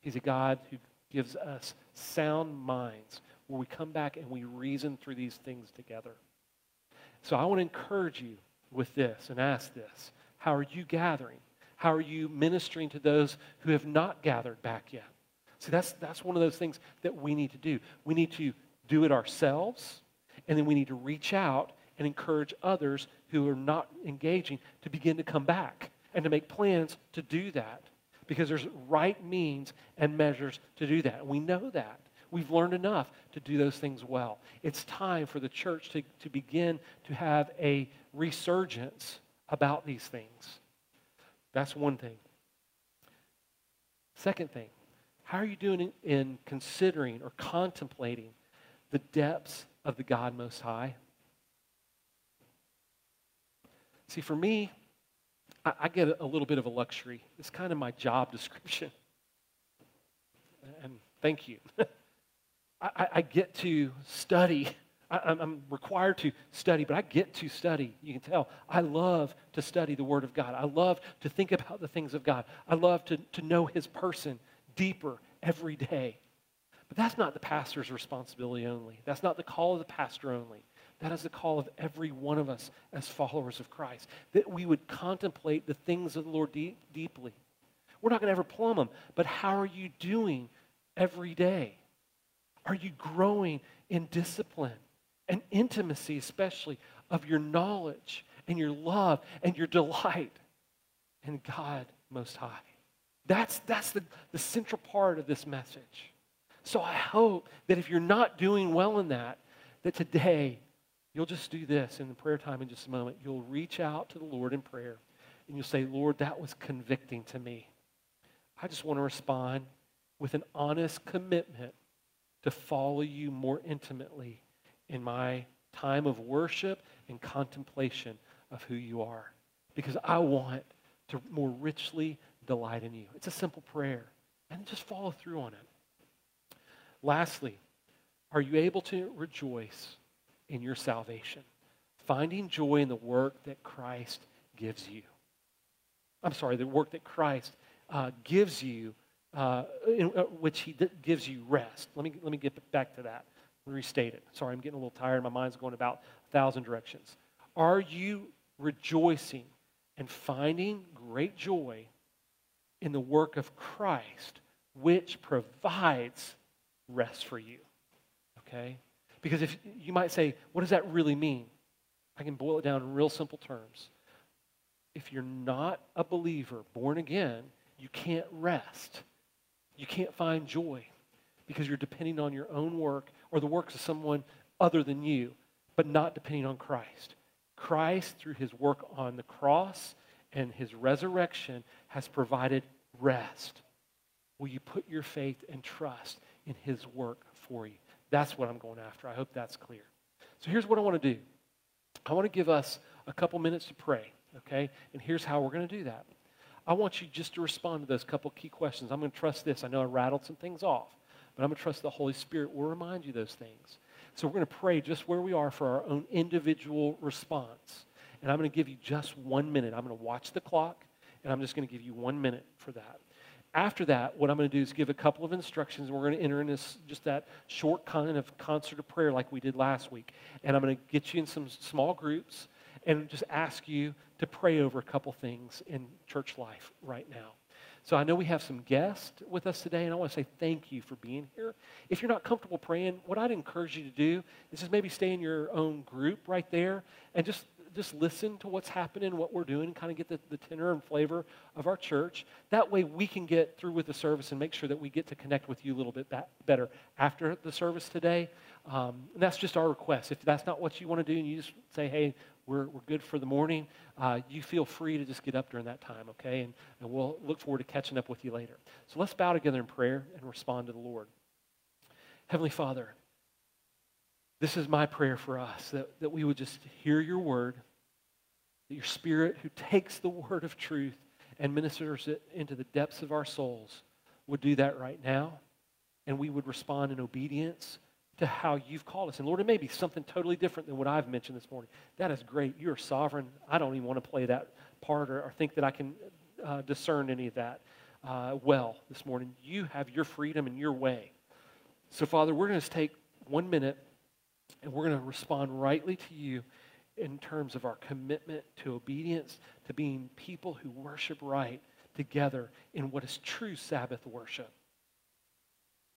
He's a God who gives us sound minds where we come back and we reason through these things together. So I want to encourage you with this and ask this. How are you gathering? How are you ministering to those who have not gathered back yet? See, that's, that's one of those things that we need to do. We need to do it ourselves and then we need to reach out and encourage others who are not engaging to begin to come back and to make plans to do that because there's right means and measures to do that. We know that. We've learned enough to do those things well. It's time for the church to, to begin to have a resurgence about these things. That's one thing. Second thing, how are you doing in, in considering or contemplating the depths of the God Most High? See, for me, I, I get a, little bit of a luxury. It's kind of my job description. And thank you. I, I, get to study. I, am required to study, but I get to study. You can tell. I love to study the Word of God. I love to think about the things of God. I love to, to know His person deeper every day. But that's not the pastor's responsibility only. That's not the call of the pastor only. That is the call of every one of us as followers of Christ, that we would contemplate the things of the Lord deep, deeply. We're not going to ever plumb them, but how are you doing every day? Are you growing in discipline and intimacy, especially of your knowledge and your love and your delight in God Most High? That's, that's the, the central part of this message. So I hope that if you're not doing well in that, that today You'll just do this in the prayer time in just a moment. You'll reach out to the Lord in prayer and you'll say, Lord, that was convicting to me. I just want to respond with an honest commitment to follow you more intimately in my time of worship and contemplation of who you are. Because I want to more richly delight in you. It's a simple prayer. And just follow through on it. Lastly, are you able to rejoice in your salvation, finding joy in the work that Christ gives you. I'm sorry, the work that Christ uh, gives you, uh, in uh, which He gives you rest. Let me, let me get back to that. Restate it. Sorry, I'm getting a little tired. My mind's going about a thousand directions. Are you rejoicing and finding great joy in the work of Christ, which provides rest for you? Okay? Because if you might say, what does that really mean? I can boil it down in real simple terms. If you're not a believer, born again, you can't rest. You can't find joy because you're depending on your own work or the works of someone other than you, but not depending on Christ. Christ, through his work on the cross and his resurrection, has provided rest. Will you put your faith and trust in his work for you? That's what I'm going after. I hope that's clear. So here's what I want to do I want to give us a couple minutes to pray, okay? And here's how we're going to do that. I want you just to respond to those couple key questions. I'm going to trust this. I know I rattled some things off, but I'm going to trust the Holy Spirit will remind you those things. So we're going to pray just where we are for our own individual response. And I'm going to give you just one minute. I'm going to watch the clock, and I'm just going to give you one minute for that after that, what I'm going to do is give a couple of instructions. And we're going to enter in this, just that short kind of concert of prayer like we did last week. And I'm going to get you in some small groups and just ask you to pray over a couple things in church life right now. So I know we have some guests with us today, and I want to say thank you for being here. If you're not comfortable praying, what I'd encourage you to do is just maybe stay in your own group right there and just just listen to what's happening, what we're doing, and kind of get the, the tenor and flavor of our church. That way we can get through with the service and make sure that we get to connect with you a little bit better after the service today. Um, and that's just our request. If that's not what you want to do and you just say, hey, we're, we're good for the morning, uh, you feel free to just get up during that time, okay? And, and we'll look forward to catching up with you later. So let's bow together in prayer and respond to the Lord. Heavenly Father, this is my prayer for us that, that we would just hear your word, that your spirit, who takes the word of truth and ministers it into the depths of our souls, would do that right now. And we would respond in obedience to how you've called us. And Lord, it may be something totally different than what I've mentioned this morning. That is great. You're sovereign. I don't even want to play that part or, or think that I can uh, discern any of that uh, well this morning. You have your freedom and your way. So, Father, we're going to take one minute and we're going to respond rightly to you in terms of our commitment to obedience, to being people who worship right together in what is true Sabbath worship.